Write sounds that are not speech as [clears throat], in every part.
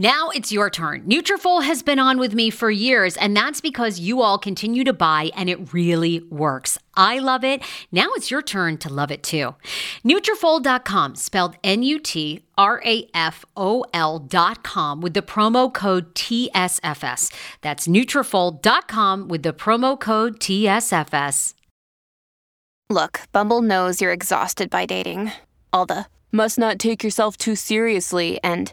Now it's your turn. Nutrafol has been on with me for years, and that's because you all continue to buy, and it really works. I love it. Now it's your turn to love it too. Nutrafol.com, spelled N-U-T-R-A-F-O-L.com, with the promo code TSFS. That's Nutrafol.com with the promo code TSFS. Look, Bumble knows you're exhausted by dating. All the must not take yourself too seriously and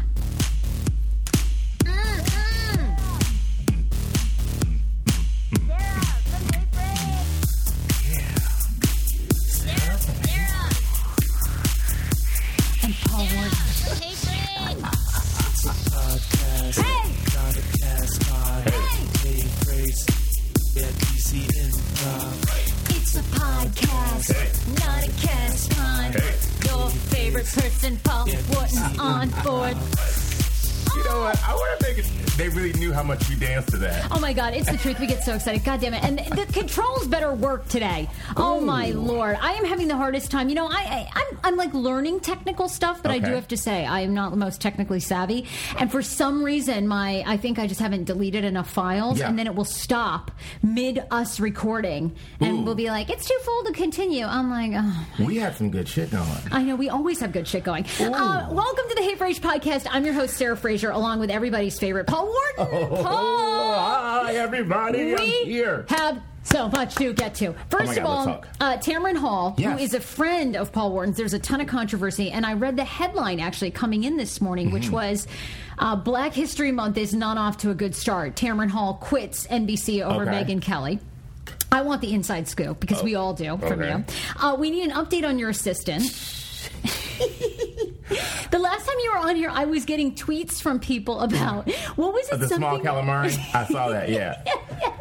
It's a podcast, not a cast on. Your favorite person, Paul Wharton's on board. You know what? I want to make it. They really knew how much you danced to that. Oh my God, it's the truth. We get so excited. God damn it. And the controls better work today. Oh my Lord. I am having the hardest time. You know, I, I, I'm, I'm like learning technical stuff, but I do have to say, I am not the most technically savvy. And for some reason, my, I think I just haven't deleted enough files Yeah. and then it will stop mid us recording and Ooh. we'll be like, it's too full to continue. I'm like, oh. We have some good shit going. I know we always have good shit going. Uh, welcome to the Hey Frase podcast. I'm your host Sarah Fraser, along with everybody's favorite Paul Wharton. Oh, Paul, hi everybody! I'm we here. Oh have so much to get to. First my of all, uh, Tamron Hall, Yes. who is a friend of Paul Wharton's, there's a ton of controversy, and I read the headline actually coming in this morning, which Mm-hmm. was. Uh, Black History Month is not off to a good start. Tamron Hall quits NBC over Okay. Megyn Kelly. I want the inside scoop because we all do from okay. you. Uh, we need an update on your assistant. [laughs] the last time you were on here, I was getting tweets from people about what was it? The small calamari. [laughs] I saw that. Yeah.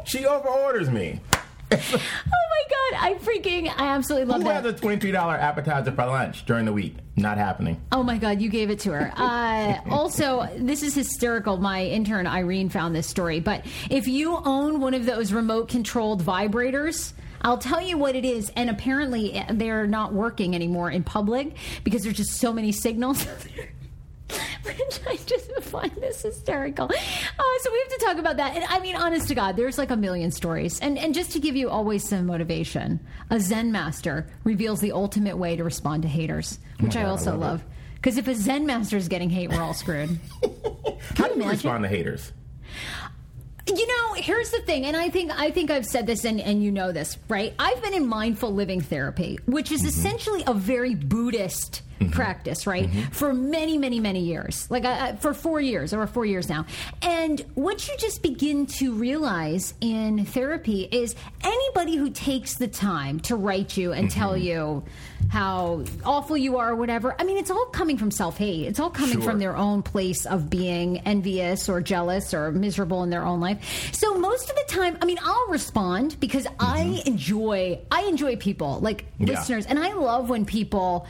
She over orders me. [laughs] Oh my god! I freaking I absolutely love Who that. has a twenty-three dollar appetizer for lunch during the week? Not happening. Oh my God, you gave it to her. Uh, [laughs] also, this is hysterical. My intern Irene found this story. But if you own one of those remote controlled vibrators, I'll tell you what it is. And apparently, eh, they're not working anymore in public because there's just so many signals. [laughs] Which I just find this hysterical. Uh, so we have to talk about that. And I mean, honest to God, there's like a million stories. And and just to give you always some motivation, a Zen master reveals the ultimate way to respond to haters, which I God, I also love love. Because if a Zen master is getting hate, we're all screwed. [laughs] How do you imagine? respond to haters? You know, here's the thing, and I think I think I've said this, and, and you know this, right? I've been in mindful living therapy, which is mm-hmm. essentially a very Buddhist [laughs] practice, right? Mm-hmm. For many, many, many years, like uh, uh, for four years, over four years now. And what you just begin to realize in therapy is anybody who takes the time to write you and tell mm-hmm. you how awful you are, or whatever. I mean, it's all coming from self hate. It's all coming Sure. from their own place of being envious or jealous or miserable in their own life. So most of the time, I mean, I'll respond because I mm-hmm. enjoy I enjoy people like Yeah. listeners, and I love when people.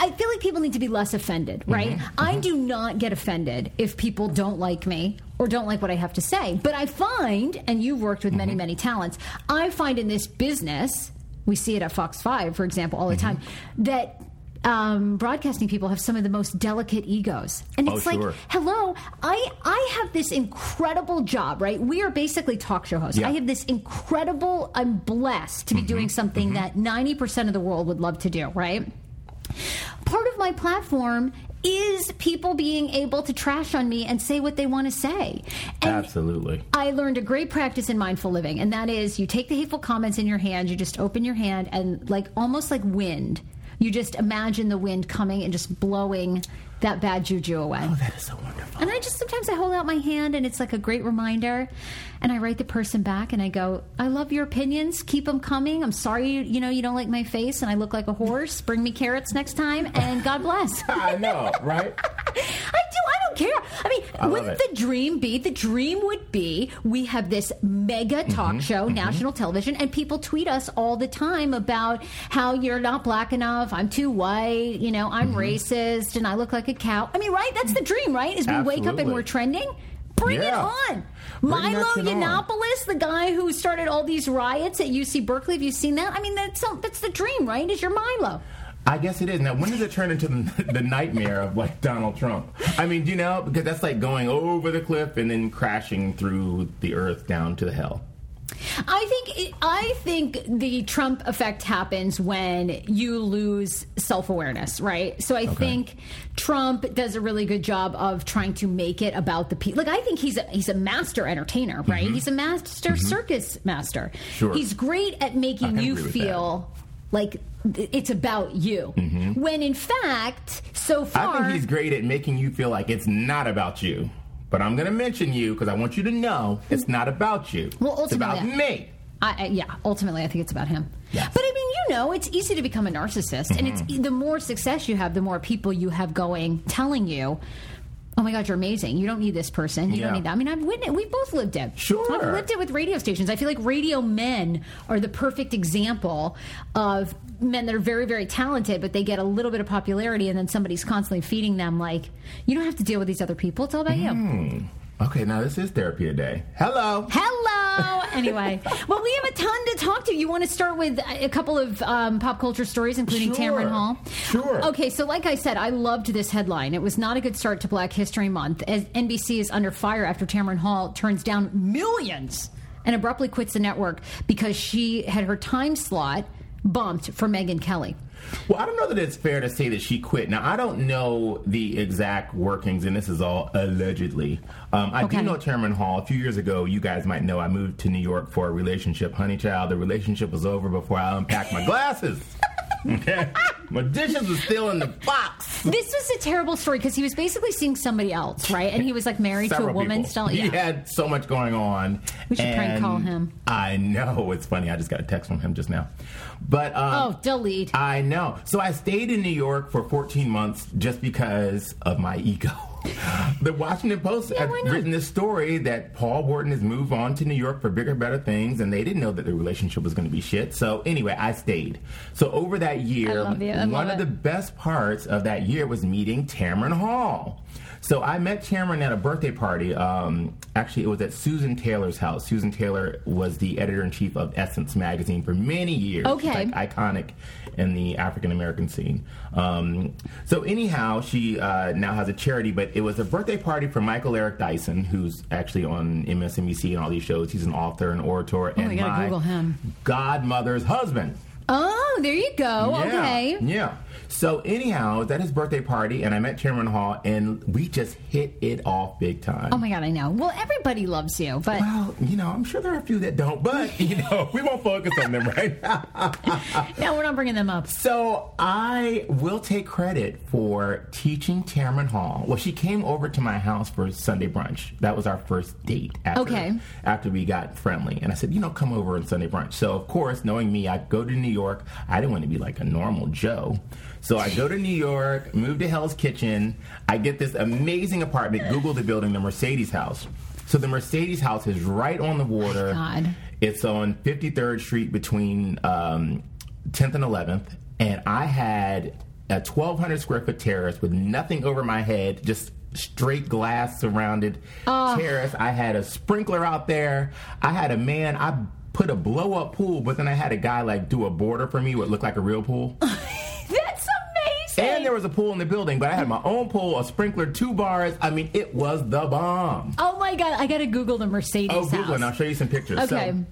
I feel like people need to be less offended, right? Mm-hmm. I mm-hmm. do not get offended if people don't like me or don't like what I have to say. But I find, and you've worked with many, mm-hmm. many talents, I find in this business, we see it at Fox 5, for example, all the time, that um, broadcasting people have some of the most delicate egos. And Oh, it's like, sure. hello, I, I have this incredible job, right? We are basically talk show hosts. Yeah. I have this incredible, I'm blessed to be doing something that 90% of the world would love to do, right? Part of my platform is people being able to trash on me and say what they want to say. And Absolutely. I learned a great practice in mindful living, and that is you take the hateful comments in your hand, you just open your hand, and like almost like wind, you just imagine the wind coming and just blowing that bad juju away. Oh, that is so wonderful. And I just sometimes I hold out my hand and it's like a great reminder. And I write the person back and I go, I love your opinions. Keep them coming. I'm sorry, you, you know, you don't like my face and I look like a horse. Bring me carrots next time and [laughs] God bless. [laughs] I know, right? [laughs] I do. I don't care. I mean, I wouldn't the dream be? The dream would be we have this mega Mm-hmm, talk show, national television, and people tweet us all the time about how you're not black enough. I'm too white. You know, I'm Mm-hmm. racist, and I look like cow. I mean, right? That's the dream, right? Is we wake up and we're trending. Bring Yeah. it on. Bring Milo shit on. Yiannopoulos, the guy who started all these riots at UC Berkeley. Have you seen that? I mean, that's that's the dream, right? Is your Milo? I guess it is. Now, when does it turn into the, the nightmare of like Donald Trump? I mean, do you know, because that's like going over the cliff and then crashing through the earth down to the hell. I think it, I think the Trump effect happens when you lose self awareness, right? So I think Trump does a really good job of trying to make it about the people. Like I think he's a, he's a master entertainer, right? He's a master circus master. Mm-hmm. Sure. He's great at making you feel like it's about you. When in fact, so far Mm-hmm. I think he's great at making you feel like it's not about you. But I'm going to mention you because I want you to know it's not about you. Well, ultimately, it's about me. I, I, yeah, ultimately, I think it's about him. Yes. Mm-hmm. But I mean, you know, it's easy to become a narcissist, and it's the more success you have, the more people you have going telling you. Oh my God, you're amazing! You don't need this person. You Yeah. don't need that. I mean, I've witnessed. We've both lived it. Sure. I've lived it with radio stations. I feel like radio men are the perfect example of men that are very, very talented, but they get a little bit of popularity, and then somebody's constantly feeding them like, "You don't have to deal with these other people. It's all about Mm-hmm. you." Okay, now this is therapy today. Hello. Hello. [laughs] Anyway, well, we have a ton to talk to. You want to start with a couple of um, pop culture stories, including Sure. Tamron Hall? Sure. Okay, so like I said, I loved this headline. It was not a good start to Black History Month, as NBC is under fire after Tamron Hall turns down millions and abruptly quits the network because she had her time slot bumped for Megyn Kelly. Well, I don't know that it's fair to say that she quit. Now, I don't know the exact workings, and this is all allegedly. Um, I Okay. do know Tamron Hall. A few years ago, you guys might know I moved to New York for a relationship. Honey child, the relationship was over before I unpacked my glasses. Okay? my dishes were still in the box. This was a terrible story because he was basically seeing somebody else, right? And he was like married to a woman people. still. He had so much going on. We should prank and call him. I know. It's funny. I just got a text from him just now. But um, Oh, delete. I know. So I stayed in New York for 14 months just because of my ego. [laughs] The Washington Post Yeah, had written this story that Paul Wharton has moved on to New York for bigger, better things, and they didn't know that the relationship was going to be shit. So anyway, I stayed. So over that year, I love you. I one of it. the best parts of that year was meeting Tamron Hall. So I met Tamron at a birthday party. Um, actually, it was at Susan Taylor's house. Susan Taylor was the editor in chief of Essence magazine for many years. She's, Okay. like, iconic in the African American scene. Um, so anyhow, she uh, now has a charity, but it was a birthday party for Michael Eric Dyson, who's actually on MSNBC and all these shows. He's an author and orator, and Oh, gotta my Google him. godmother's husband. Oh, there you go. Yeah, Okay. Yeah. So anyhow, at his birthday party, and I met Tamron Hall, and we just hit it off big time. Oh my god, I know. Well, everybody loves you, but Well, you know, I'm sure there are a few that don't, but [laughs] you know, we won't focus on them right now. [laughs] no, we're not bringing them up. So I will take credit for teaching Tamron Hall. Well, she came over to my house for Sunday brunch. That was our first date after, Okay. after we got friendly. And I said, you know, come over on Sunday brunch. So, of course, knowing me, I go to New York. I didn't want to be like a normal Joe. So I go to New York, move to Hell's Kitchen. I get this amazing apartment. Google the building, the Mercedes house. So the Mercedes house is right on the water. God. It's on 53rd Street between um, 10th and 11th. And I had a 1,200 square foot terrace with nothing over my head, just straight glass surrounded terrace. I had a sprinkler out there. I had a man, I put a blow up pool, but then I had a guy like do a border for me what looked like a real pool. [laughs] And there was a pool in the building, but I had my own pool, a sprinkler, two bars. I mean, it was the bomb. oh my god, I gotta Google the Mercedes Oh, Google house. and I'll show you some pictures. Okay. So,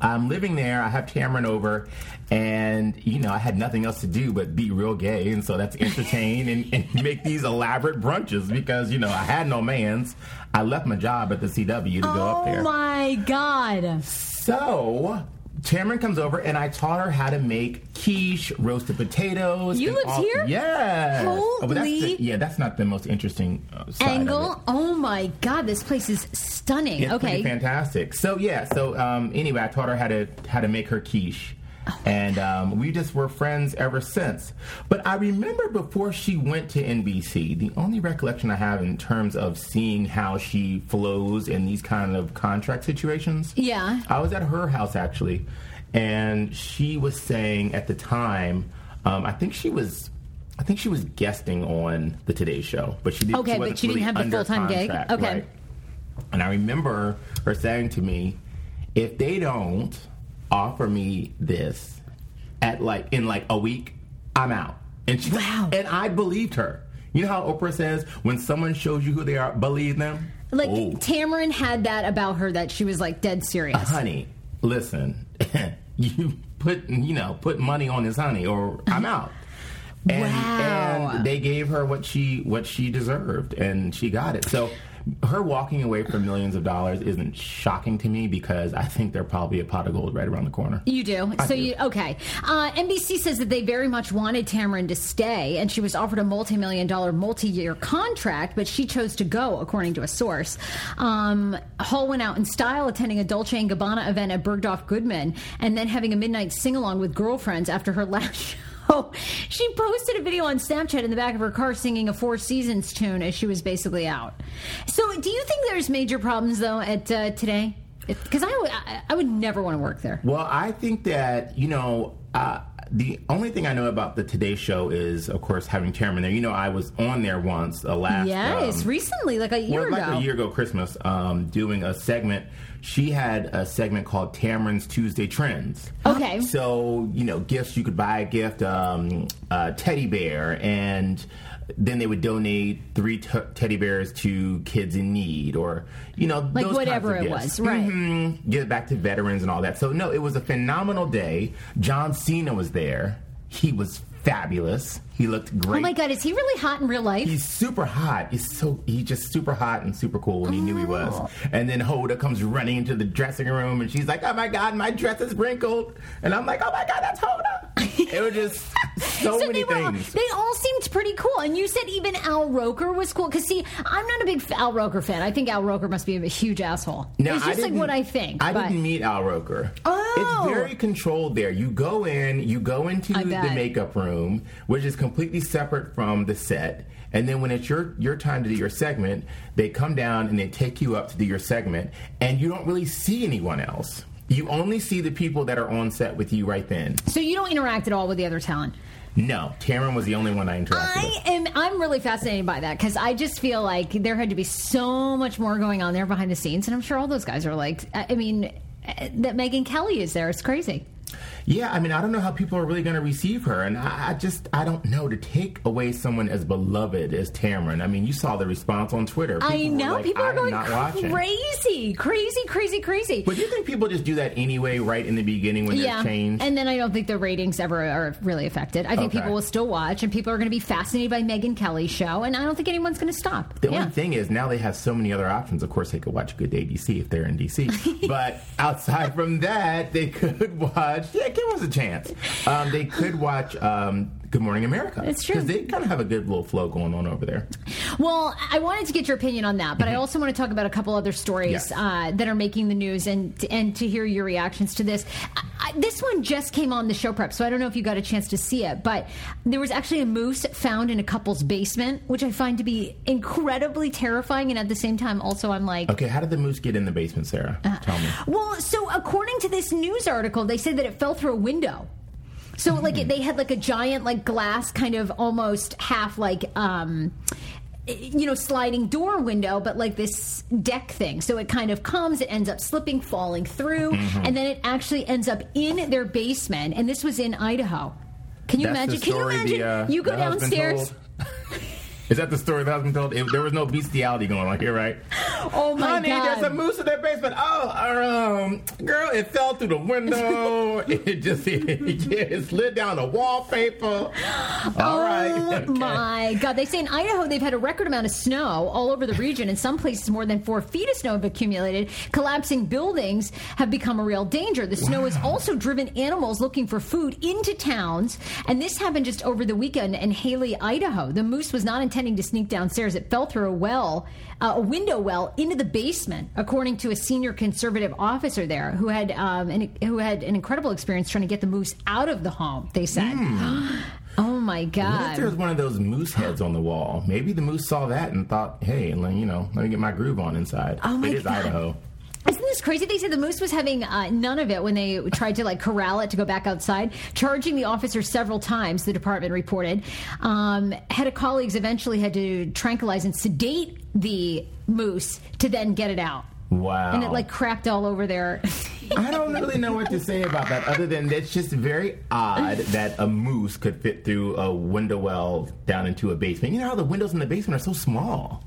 I'm living there. I have Tamron over, and you know I had nothing else to do but be real gay, and so that's entertain and, and [laughs] make these elaborate brunches because you know I had no man's. I left my job at the CW to go up there. oh my god. So Tamron comes over, and I taught her how to make quiche, roasted potatoes. You lived all- here? Yes. Oh, that's the, yeah, that's not the most interesting uh, side of it. Angle. Oh my god, this place is stunning. It's okay. fantastic. So yeah, so um, anyway, I taught her how to how to make her quiche, and um, we just were friends ever since. But I remember before she went to NBC, the only recollection I have in terms of seeing how she flows in these kind of contract situations. Yeah. I was at her house actually, and she was saying at the time, um, I think she was. I think she was guesting on the Today Show, but she didn't. Okay, but wasn't she didn't have the full-time gig? Okay. right. And I remember her saying to me, if they don't offer me this at like in like a week, I'm out. And she Wow. and I believed her. You know how Oprah says, when someone shows you who they are, believe them? Like Oh, Tamron had that about her that she was like dead serious. Uh, honey, listen, [laughs] you put you know, put money on this honey or I'm out. And, Wow. and they gave her what she what she deserved and she got it. So her walking away from millions of dollars isn't shocking to me because I think they're probably a pot of gold right around the corner. You do. I so do. you okay. Uh, NBC says that they very much wanted Tamron to stay, and she was offered a multi-million dollar, multi-year contract, but she chose to go, according to a source. Um, Hall went out in style, attending a Dolce and Gabbana event at Bergdorf Goodman, and then having a midnight sing-along with girlfriends after her [laughs] last show. [laughs] She posted a video on Snapchat in the back of her car singing a Four Seasons tune as she was basically out. So, do you think there's major problems though at uh, today? Because I, would- I, I would never want to work there. Well, I think that you know uh, the only thing I know about the Today Show is, of course, having Tamron there. You know, I was on there once, uh, last Yes, um, recently, like a year well, ago. like a year ago, Christmas, um, doing a segment. She had a segment called Tamron's Tuesday Trends. Okay. So you know, gifts you could buy a gift, um, a teddy bear, and then they would donate three t- teddy bears to kids in need, or you know, Like those whatever kinds of it gifts. was, right. Mhm. Give it back to veterans and all that. So no, it was a phenomenal day. John Cena was there. He was fabulous. He looked great. Oh my god, is he really hot in real life? He's super hot. He's so he's just super hot and super cool when he knew he was. Oh. And then Hoda comes running into the dressing room and she's like, "Oh my god, my dress is wrinkled." And I'm like, "Oh my god, that's Hoda." It was just so, many they, were [laughs] things. they all seemed pretty cool, and you said even Al Roker was cool. Because see, I'm not a big Al Roker fan. I think Al Roker must be a huge asshole. No, it's I just like what I think. I but didn't meet Al Roker. Oh. It's very controlled there. You go in, you go into the makeup room, which is completely separate from the set. And then when it's your your time to do your segment, they come down and they take you up to do your segment, and you don't really see anyone else. You only see the people that are on set with you right then. so you don't interact at all with the other talent. No, Taryn was the only one I interacted with. I with. am. I'm really fascinated by that because I just feel like there had to be so much more going on there behind the scenes, and I'm sure all those guys are like. I mean, uh, that Megyn Kelly is there. It's crazy. Yeah, I mean, I don't know how people are really going to receive her, and I, I, just I don't know to take away someone as beloved as Tamron. I mean, you saw the response on Twitter. People I know like, people are going crazy, crazy, crazy, crazy. But do you think people just do that anyway, right in the beginning when yeah. there's change? And then I don't think the ratings ever are really affected. I think okay. people will still watch, and people are going to be fascinated by Megyn Kelly's show, and I don't think anyone's going to stop. The yeah. only thing is now they have so many other options. Of course, they could watch Good Day DC if they're in DC, [laughs] but outside from that, they could watch. Yeah, [laughs] give us a chance. Um, they could watch um, Good Morning America. It's true. Because they kind of have a good little flow going on over there. Well, I wanted to get your opinion on that, but mm-hmm. I also want to talk about a couple other stories yes. uh, that are making the news and and to hear your reactions to this. I, this one just came on the show prep, so I don't know if you got a chance to see it, but there was actually a moose found in a couple's basement, which I find to be incredibly terrifying, and at the same time, also I'm like, okay, how did the moose get in the basement, Sarah? Uh, Tell me. Well, so according to this news article, they say that it fell through a window. So like they had like a giant like glass kind of almost half like um you know sliding door window but like this deck thing. So it kind of comes it ends up slipping falling through mm-hmm. and then it actually ends up in their basement and this was in Idaho. Can you That's imagine? Can you imagine the, uh, you go downstairs [laughs] Is that the story that has been told? It, there was no bestiality going on here, right? [laughs] Oh my Honey, god! there's a moose in that basement. Oh, um, girl, it fell through the window. [laughs] it just it, it slid down the wallpaper. All oh right. [laughs] okay. my god! They say in Idaho they've had a record amount of snow all over the region. In some places, more than four feet of snow have accumulated. Collapsing buildings have become a real danger. The snow wow. has also driven animals looking for food into towns, and this happened just over the weekend in Hailey, Idaho. The moose was not intending to sneak downstairs. It fell through a well, uh, a window well, into the basement, according to a senior conservative officer there who had um, an, who had an incredible experience trying to get the moose out of the home. They said. Mm. [gasps] Oh my God! What if there's one of those moose heads on the wall? Maybe the moose saw that and thought, "Hey, you know, let me get my groove on inside." Oh my it is God. Idaho. Isn't this crazy? They said the moose was having uh, none of it when they tried to like corral it to go back outside, charging the officer several times. The department reported. Um, head of colleagues eventually had to tranquilize and sedate the moose to then get it out. Wow! And it like cracked all over there. I don't really know what to say about that, other than it's just very odd that a moose could fit through a window well down into a basement. You know how the windows in the basement are so small.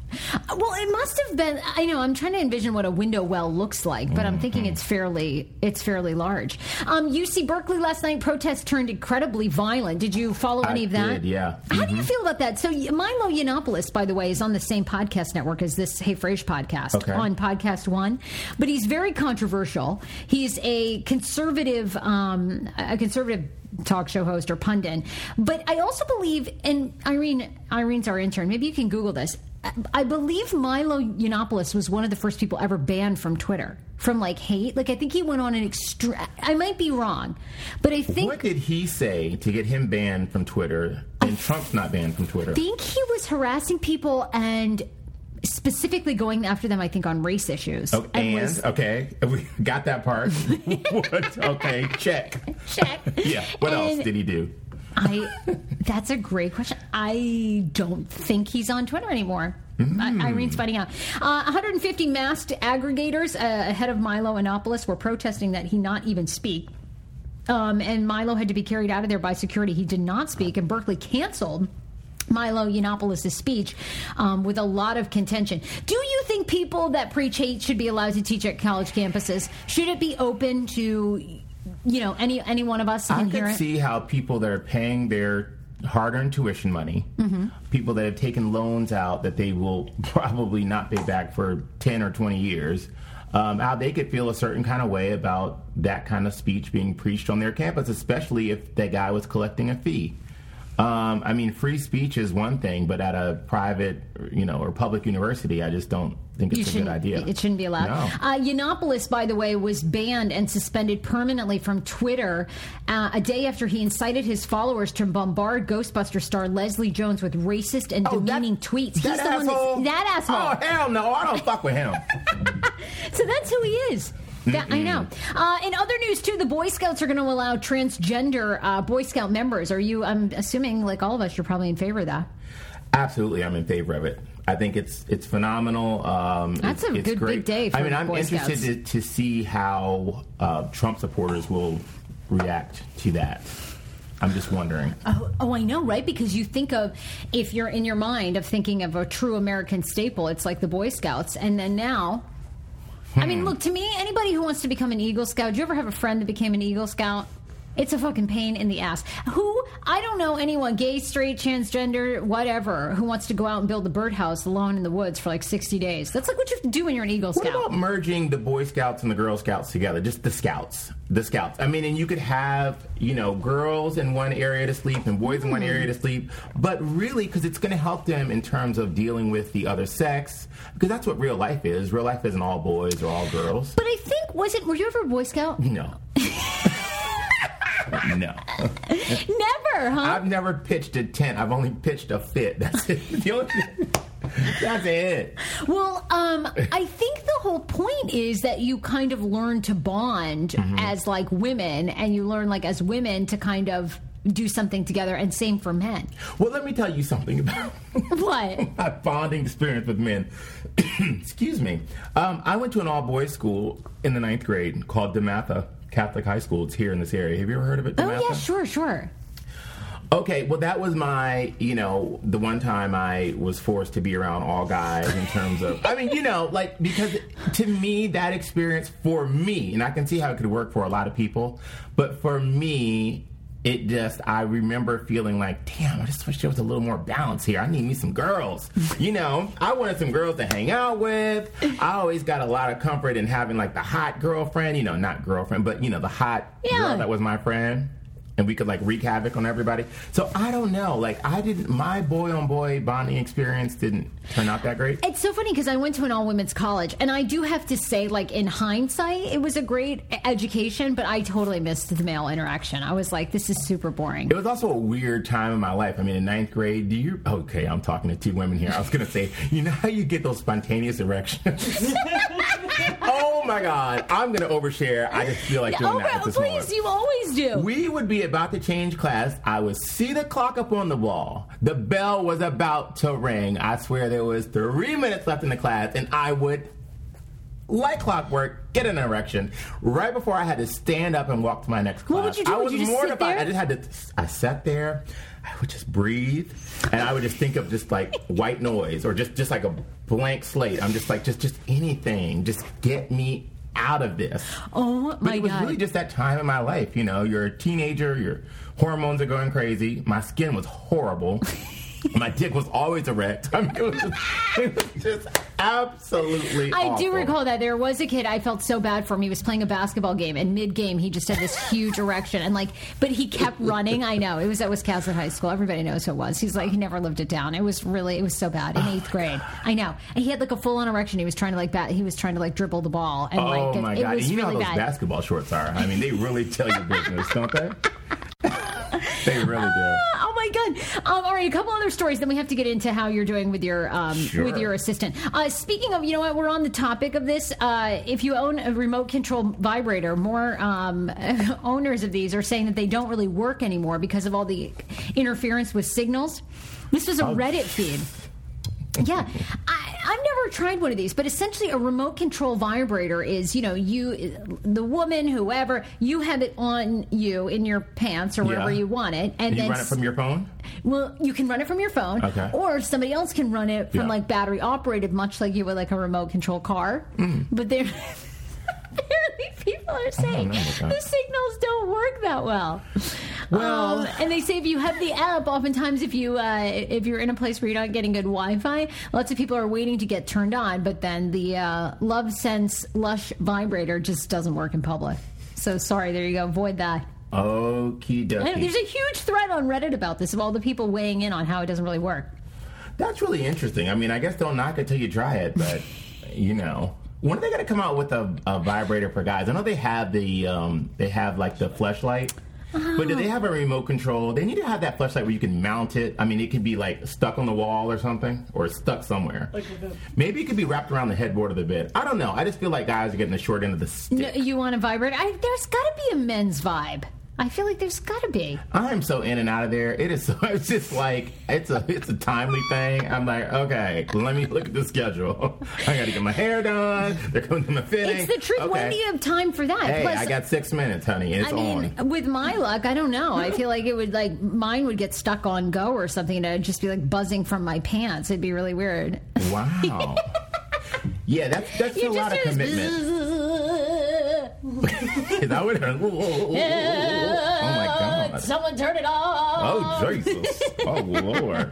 Well, it must have been. I know. I'm trying to envision what a window well looks like, but mm-hmm. I'm thinking it's fairly it's fairly large. Um, UC Berkeley last night protests turned incredibly violent. Did you follow any I of that? Did, yeah. How mm-hmm. do you feel about that? So Milo Yiannopoulos, by the way, is on the same podcast network as this Hey Frase podcast okay. on Podcast One, but he's very controversial. He's a conservative, um, a conservative talk show host or pundit. But I also believe, and Irene, Irene's our intern. Maybe you can Google this. I believe Milo Yiannopoulos was one of the first people ever banned from Twitter from like hate. Like I think he went on an extra. I might be wrong, but I think what did he say to get him banned from Twitter? And I Trump's not banned from Twitter. I think he was harassing people and specifically going after them, I think, on race issues. Oh, and, and was, okay, [laughs] we got that part. [laughs] okay, check. Check. yeah. What and else did he do? I. That's a great question. I don't think he's on Twitter anymore. Mm. Irene's finding out. Uh, 150 masked aggregators uh, ahead of Milo Yiannopoulos were protesting that he not even speak. Um, and Milo had to be carried out of there by security. He did not speak, and Berkeley canceled Milo Yiannopoulos' speech um, with a lot of contention. Do you think people that preach hate should be allowed to teach at college campuses? Should it be open to, you know, any any one of us? I can see how people that are paying their hard-earned tuition money, mm-hmm. people that have taken loans out that they will [laughs] probably not pay back for ten or twenty years. Um, how they could feel a certain kind of way about that kind of speech being preached on their campus, especially if that guy was collecting a fee. Um, I mean, free speech is one thing, but at a private, you know, or public university, I just don't think it's a good idea. It shouldn't be allowed. No. Uh, Yiannopoulos, by the way, was banned and suspended permanently from Twitter uh, a day after he incited his followers to bombard Ghostbuster star Leslie Jones with racist and oh, demeaning that, tweets. He's the asshole? one that's that asshole. Oh hell no! I don't fuck with him. [laughs] so that's who he is. Yeah, I know. Uh, in other news, too, the Boy Scouts are going to allow transgender uh, Boy Scout members. Are you? I'm assuming, like all of us, you're probably in favor of that. Absolutely, I'm in favor of it. I think it's it's phenomenal. Um, That's it's, a it's good great. big day. I mean, I'm Boy interested to, to, see how uh, Trump supporters will react to that? I'm just wondering. Oh, oh, I know, right? Because you think of if you're in your mind of thinking of a true American staple, it's like the Boy Scouts, and then now. I mean, look to me. Anybody who wants to become an Eagle Scout, do you ever have a friend that became an Eagle Scout? It's a fucking pain in the ass. Who I don't know anyone, gay, straight, transgender, whatever, who wants to go out and build a birdhouse alone in the woods for like sixty days. That's like what you have to do when you're an Eagle Scout. What about merging the Boy Scouts and the Girl Scouts together? Just the Scouts, the Scouts. I mean, and you could have you know girls in one area to sleep and boys in one hmm. area to sleep, but really because it's going to help them in terms of dealing with the other sex, because that's what real life is. Real life isn't all boys or all girls. but I think was it? Were you ever a Boy Scout? No. [laughs] [laughs] no. Never, huh? I've never pitched a tent. I've only pitched a fit. [laughs] That's it. The only- That's it. Well, um, I think the whole point is that you kind of learn to bond Mm-hmm. as like women, and you learn like as women to kind of do something together, and same for men. Well, let me tell you something about [laughs] What? my bonding experience with men. [clears throat] Excuse me. Um, I went to an all boys school in the ninth grade called DeMatha Catholic High School. It's here in this area. Have you ever heard of it? Oh yeah, sure, sure. Okay, well, that was my, you know, the one time I was forced to be around all guys in terms of, I mean, you know, like, because to me, that experience for me, and I can see how it could work for a lot of people, but for me, it just, I remember feeling like, damn, I just wish there was a little more balance here. I need me some girls. [laughs] You know, I wanted some girls to hang out with. I always got a lot of comfort in having, like, the hot girlfriend, you know, not girlfriend, but, you know, the hot Yeah. girl that was my friend and we could like wreak havoc on everybody. So I don't know. Like I didn't. My boy on boy bonding experience didn't turn out that great. It's so funny because I went to an all women's college, and I do have to say, like in hindsight, it was a great education, but I totally missed the male interaction. I was like, this is super boring. It was also a weird time in my life. I mean, in ninth grade, do you? Okay, I'm talking to two women here. I was gonna say, you know how you get those spontaneous erections? [laughs] oh my god, I'm gonna overshare. I just feel like [laughs] doing Oh, that at this please, moment. you always do. We would be about to change class. I would see the clock up on the wall. The bell was about to ring. I swear there was three minutes left in the class, and I would, like clockwork, get an erection right before I had to stand up and walk to my next class. What would you do? I Would was you just sit mortified. there? I just had to. I sat there. I would just breathe, and I would just think of just like white noise or just just like a blank slate. I'm just like just just anything. Just get me out of this. oh But my it was god! really just that time in my life. You know, you're a teenager, your hormones are going crazy. My skin was horrible. [laughs] my dick was always erect. [laughs] I mean, it was just, it was just absolutely. I do recall that there was a kid I felt so bad for him. He was playing a basketball game, and mid game he just had this [laughs] huge erection, and like, but he kept running. I know it was at Wisconsin High School. Everybody knows who it was. He's like he never lived it down. It was really it was so bad in eighth grade. I know, and he had like a full on erection. He was trying to like bat. He was trying to like dribble the ball, and Oh like it, my it god! was And you know how those bad. basketball shorts are. I mean, they really tell your business, don't they? [laughs] they really do. Oh my god! Um, all right, a couple other stories. Then we have to get into how you're doing with your um, Sure. with your assistant. Uh, speaking of, you know what? We're on the topic of this. Uh, if you own a remote control vibrator, more um, [laughs] owners of these are saying that they don't really work anymore because of all the interference with signals. This was a Oh. Reddit feed. Yeah, I, I've never tried one of these, but essentially a remote control vibrator is, you know, you, the woman, whoever, you have it on you in your pants or wherever Yeah. you want it, and you then run it from your phone. well, you can run it from your phone, Okay. or somebody else can run it from Yeah. like battery operated, much like you would like a remote control car. Mm-hmm. But there, [laughs] apparently, people are saying the signals don't work that well. Well- Um, and they say if you have the app, oftentimes if you uh, if you're in a place where you're not getting good Wi-Fi, lots of people are waiting to get turned on. But then the uh, Lovense Lush vibrator just doesn't work in public. So sorry, there you go. Avoid that. Okie And there's a huge thread on Reddit about this of all the people weighing in on how it doesn't really work. That's really interesting. I mean, I guess don't knock it till you try it, but you know. When are they going to come out with a, a vibrator for guys? I know they have the um, they have like the fleshlight, but do they have a remote control? They need to have that fleshlight where you can mount it. I mean, it could be like stuck on the wall or something, or stuck somewhere. Maybe it could be wrapped around the headboard of the bed. I don't know. I just feel like guys are getting the short end of the stick. No, you want a vibrator? I, there's got to be a men's vibe. I feel like there's got to be. I'm so in and out of there. It is so. [laughs] It's just like it's a it's a timely thing. I'm like, okay, let me look at the schedule. [laughs] I got to get my hair done. They're coming to my fitting. It's the truth. Okay. When do you have time for that? Hey, Plus, I got six minutes, honey. It's I mean, on. with my luck, I don't know. I feel like it would like mine would get stuck on go or something, and I'd just be like buzzing from my pants. It'd be really weird. Wow. [laughs] yeah, that's that's You a lot of commitment. [laughs] that what? Oh my god. Someone turn it off. Oh Jesus! Oh Lord!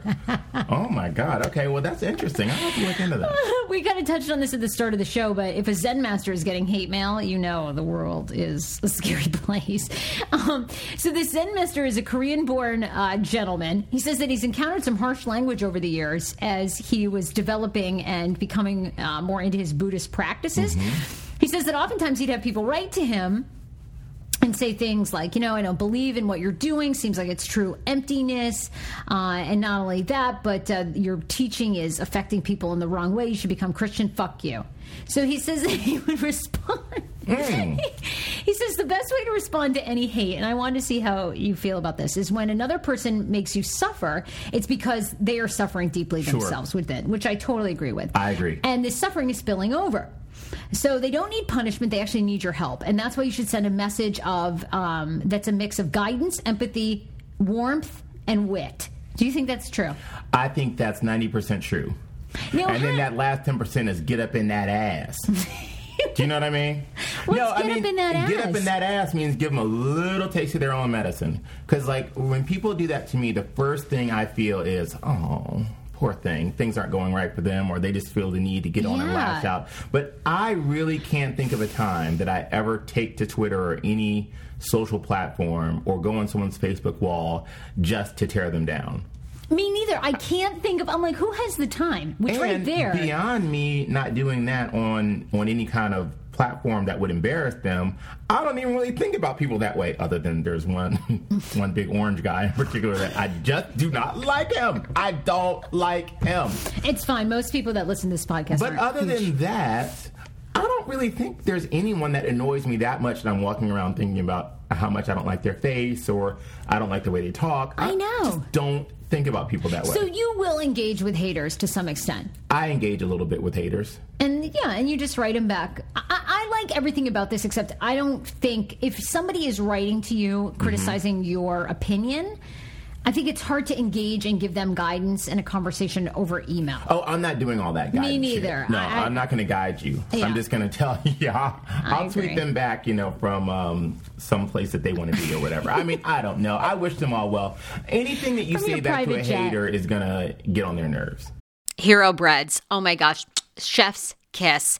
Oh my God! Okay, well that's interesting. I'll have to look into that. [laughs] we kind of touched on this at the start of the show, but if a Zen master is getting hate mail, you know the world is a scary [laughs] place. Um, so, this Zen master is a Korean born uh, gentleman. He says that he's encountered some harsh language over the years as he was developing and becoming uh, more into his Buddhist practices. He says that oftentimes he'd have people write to him and say things like, you know, I don't believe in what you're doing. Seems like it's true emptiness. Uh, and not only that, but uh, your teaching is affecting people in the wrong way. You should become Christian. Fuck you. So he says that he would respond. [laughs] he says the best way to respond to any hate, and I wanted to see how you feel about this, is when another person makes you suffer, it's because they are suffering deeply Sure. themselves within, which I totally agree with. I agree. And this suffering is spilling over. So they don't need punishment; they actually need your help, and that's why you should send a message of um, that's a mix of guidance, empathy, warmth, and wit. Do you think that's true? I think that's ninety percent true. Now, and then ha- that last ten percent is get up in that ass. [laughs] Do you know what I mean? What's I get up mean, in that Get ass? up in that ass means give them a little taste of their own medicine. Because like when people do that to me, the first thing I feel is, oh. Poor thing. Things aren't going right for them, or they just feel the need to get on and lash out. But I really can't think of a time that I ever take to Twitter or any social platform or go on someone's Facebook wall just to tear them down. Me neither. I can't think of. I'm like, who has the time? Which right there. beyond me not doing that on on any kind of platform that would embarrass them, I don't even really think about people that way. Other than there's one [laughs] one big orange guy in particular that I just do not like him. I don't like him. It's fine. Most people that listen to this podcast. But other huge. than that, I don't really think there's anyone that annoys me that much that I'm walking around thinking about how much I don't like their face or I don't like the way they talk. I know. just don't think about people that way. so you will engage with haters to some extent. I engage a little bit with haters. And yeah, and you just write them back. I, I like everything about this, except I don't think if somebody is writing to you mm-hmm. criticizing your opinion, I think it's hard to engage and give them guidance in a conversation over email. Oh, I'm not doing all that guidance. shit. neither. No, I- I- I, am not going to guide you. Yeah. I'm just going [laughs] to tell you. I'll, I'll tweet them back, you know, from um, some place that they want to be or whatever. I mean, I don't know. I wish them all well. Anything that you From say back to a jet. hater is going to get on their nerves. Hero breads. Oh my gosh. Chef's kiss.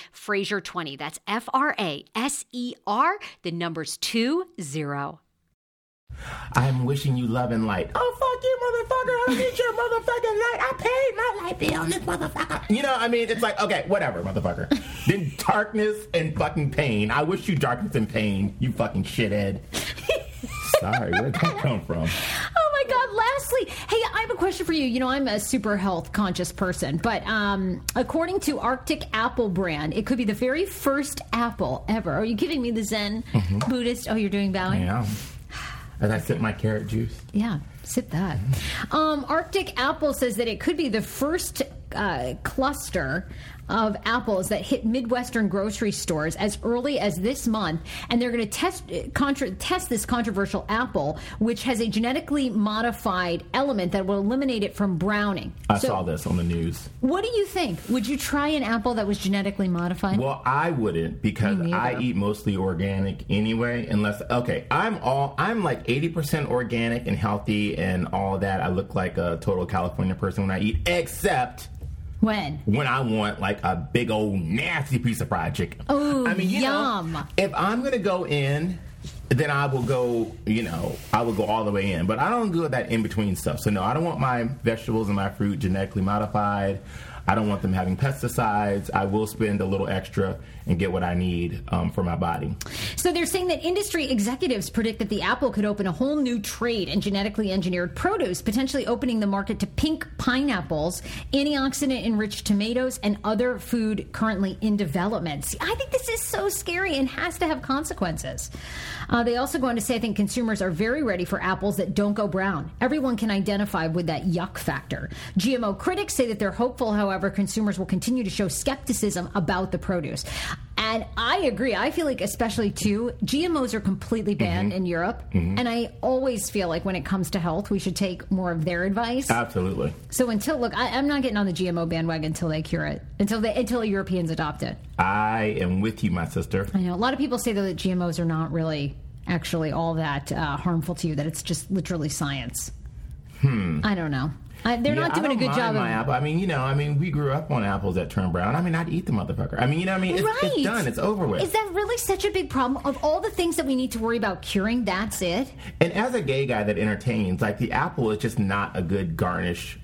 Fraser20. That's F R A S E R, the numbers 2 0. I'm wishing you love and light. Oh, fuck you, motherfucker. I need your motherfucking light. I paid my light bill on this motherfucker. You know, I mean, it's like, okay, whatever, motherfucker. [laughs] then darkness and fucking pain. I wish you darkness and pain, you fucking shithead. [laughs] Sorry, where'd that [laughs] come from? Oh my God! Lastly, hey, I have a question for you. You know, I'm a super health conscious person, but um, according to Arctic Apple brand, it could be the very first apple ever. Are you giving me the Zen Buddhist? Oh, you're doing bowing. Yeah. As I sip my carrot juice. Yeah, sip that. Um, Arctic Apple says that it could be the first uh, cluster of apples that hit Midwestern grocery stores as early as this month, and they're going to test contra- test this controversial apple, which has a genetically modified element that will eliminate it from browning. I So, saw this on the news. What do you think? Would you try an apple that was genetically modified? Well, I wouldn't because I eat mostly organic anyway. Unless okay, I'm all I'm like eighty percent organic and healthy and all that. I look like a total California person when I eat, except when? when I want like a big old nasty piece of fried chicken. Ooh, I mean, you yum. know, if I'm gonna go in, then I will go. You know, I will go all the way in. But I don't do that in between stuff. So no, I don't want my vegetables and my fruit genetically modified. I don't want them having pesticides. I will spend a little extra and get what I need um, for my body. So they're saying that industry executives predict that the apple could open a whole new trade in genetically engineered produce, potentially opening the market to pink pineapples, antioxidant enriched tomatoes, and other food currently in development. See, I think this is so scary and has to have consequences. Uh, they also go on to say, I think consumers are very ready for apples that don't go brown. Everyone can identify with that yuck factor. GMO critics say that they're hopeful, however, consumers will continue to show skepticism about the produce. And I agree. I feel like, especially too, GMOs are completely banned in Europe. And I always feel like when it comes to health, we should take more of their advice. Absolutely. So until look, I, I'm not getting on the GMO bandwagon until they cure it, until they until Europeans adopt it. I am with you, my sister. I know a lot of people say though that GMOs are not really actually all that uh, harmful to you. That it's just literally science. Hmm. I don't know. I, they're Yeah, not doing a good job my of. apple. I mean, you know, I mean, we grew up on apples that turn brown. I mean, I'd eat the motherfucker. I mean, you know, what I mean, it's, right. it's done. It's over with. Is that really such a big problem? Of all the things that we need to worry about curing, that's it? And as a gay guy that entertains, like the apple is just not a good garnish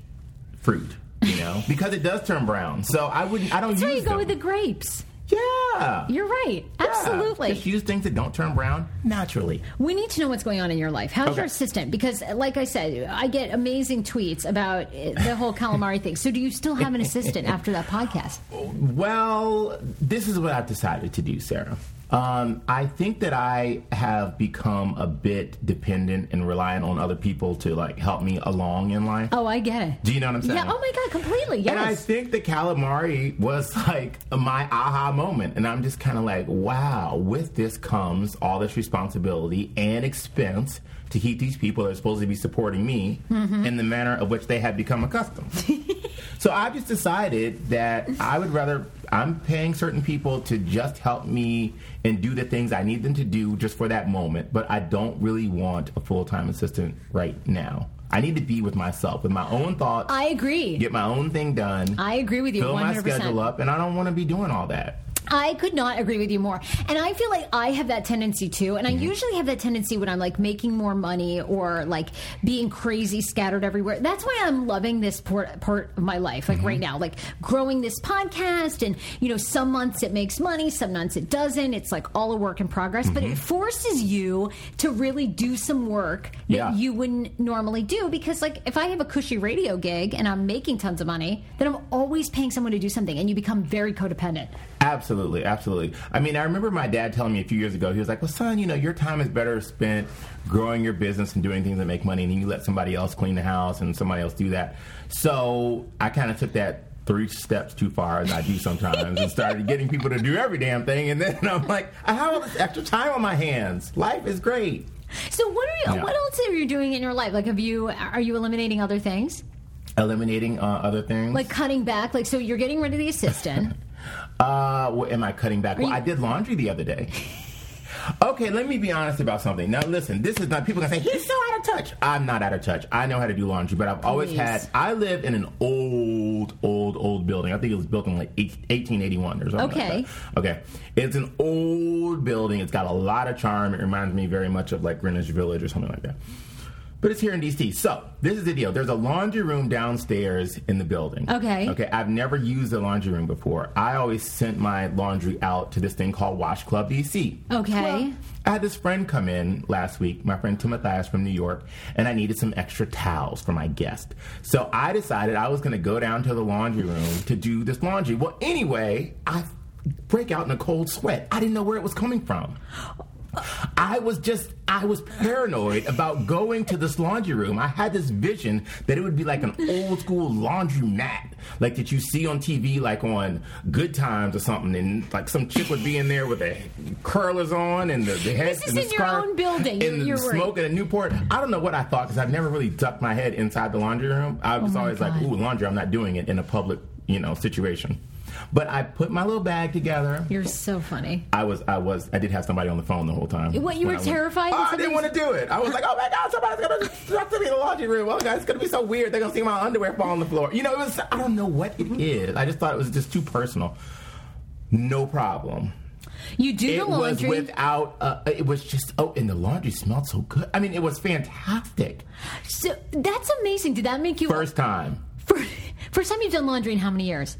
fruit, you know, [laughs] because it does turn brown. So I wouldn't. I don't That's use why you go them. with the grapes. Yeah. You're right. Yeah. Absolutely. Just use things that don't turn brown naturally. We need to know what's going on in your life. How's Okay. your assistant? Because, like I said, I get amazing tweets about the whole calamari thing. So, do you still have an assistant after that [laughs] podcast? Well, this is what I've decided to do, Sarah. Um, I think that I have become a bit dependent and reliant on other people to like help me along in life. Oh, I get it. Do you know what I'm saying? Yeah. Oh my God, completely. Yes. And I think the calamari was [laughs] like my aha moment. And I'm just kind of like, wow, with this comes all this responsibility and expense to keep these people that are supposed to be supporting me Mm-hmm. in the manner of which they have become accustomed. [laughs] so I just decided that I would rather, I'm paying certain people to just help me and do the things I need them to do just for that moment. But I don't really want a full time assistant right now. I need to be with myself, with my own thoughts I agree. get my own thing done. I agree with you Fill 100%. my schedule up, and I don't want to be doing all that. I could not agree with you more. And I feel like I have that tendency too. And I mm-hmm. usually have that tendency when I'm like making more money or like being crazy scattered everywhere. That's why I'm loving this part, part of my life, like right mm-hmm. now, like growing this podcast. And, you know, some months it makes money, some months it doesn't. It's like all a work in progress. But it mm-hmm. forces you to really do some work that Yeah. you wouldn't normally do. Because, like, if I have a cushy radio gig and I'm making tons of money, then I'm always paying someone to do something. And you become very codependent. Absolutely, absolutely. I mean, I remember my dad telling me a few years ago, he was like, Well, son, you know, your time is better spent growing your business and doing things that make money, and then you let somebody else clean the house and somebody else do that. So I kind of took that three steps too far, as I do sometimes, and started getting people to do every damn thing. And then I'm like, I have all this extra time on my hands. Life is great. So what are you? Yeah. What else are you doing in your life? Like, have you? Are you eliminating other things? Eliminating uh, other things. Like cutting back? Like, so you're getting rid of the assistant. [laughs] Uh, what am I cutting back? Well, I did laundry the other day. Okay, let me be honest about something. Now, listen, this is not people can say he's so out of touch. I'm not out of touch. I know how to do laundry, but I've always Please. had. I live in an old, old, old building. I think it was built in like eight, 1881 or something. Okay. Like that. Okay. It's an old building. It's got a lot of charm. It reminds me very much of like Greenwich Village or something like that. But it's here in DC. So this is the deal. There's a laundry room downstairs in the building. Okay. Okay. I've never used a laundry room before. I always sent my laundry out to this thing called Wash Club DC. Okay. Well, I had this friend come in last week, my friend Tim Matthias from New York, and I needed some extra towels for my guest. So I decided I was going to go down to the laundry room to do this laundry. Well, anyway, I break out in a cold sweat. I didn't know where it was coming from. [gasps] I was just, I was paranoid about going to this laundry room. I had this vision that it would be like an old school laundry mat, like that you see on TV, like on Good Times or something, and like some chick would be in there with the curlers on and the, the head This is and the in your own building. and You're- you're the worried. smoke and a Newport. I don't know what I thought because I've never really ducked my head inside the laundry room. I oh was Oh always like, "Ooh, laundry! I'm not doing it in a public, you know, situation." But I put my little bag together. You're so funny. I was, I was, I did have somebody on the phone the whole time. What, you were I terrified that Oh, I didn't want to do it. I was like, oh my god, somebody's gonna talk to me in the laundry room. Oh god, it's gonna be so weird. They're gonna see my underwear fall on the floor. You know, it was. I don't know what it is. I just thought it was just too personal. No problem. You do It the was without. Uh, it was just. Oh, and the laundry smelled so good. I mean, it was fantastic. so that's amazing. Did that make you First time. For, [laughs] first time you've done laundry in how many years?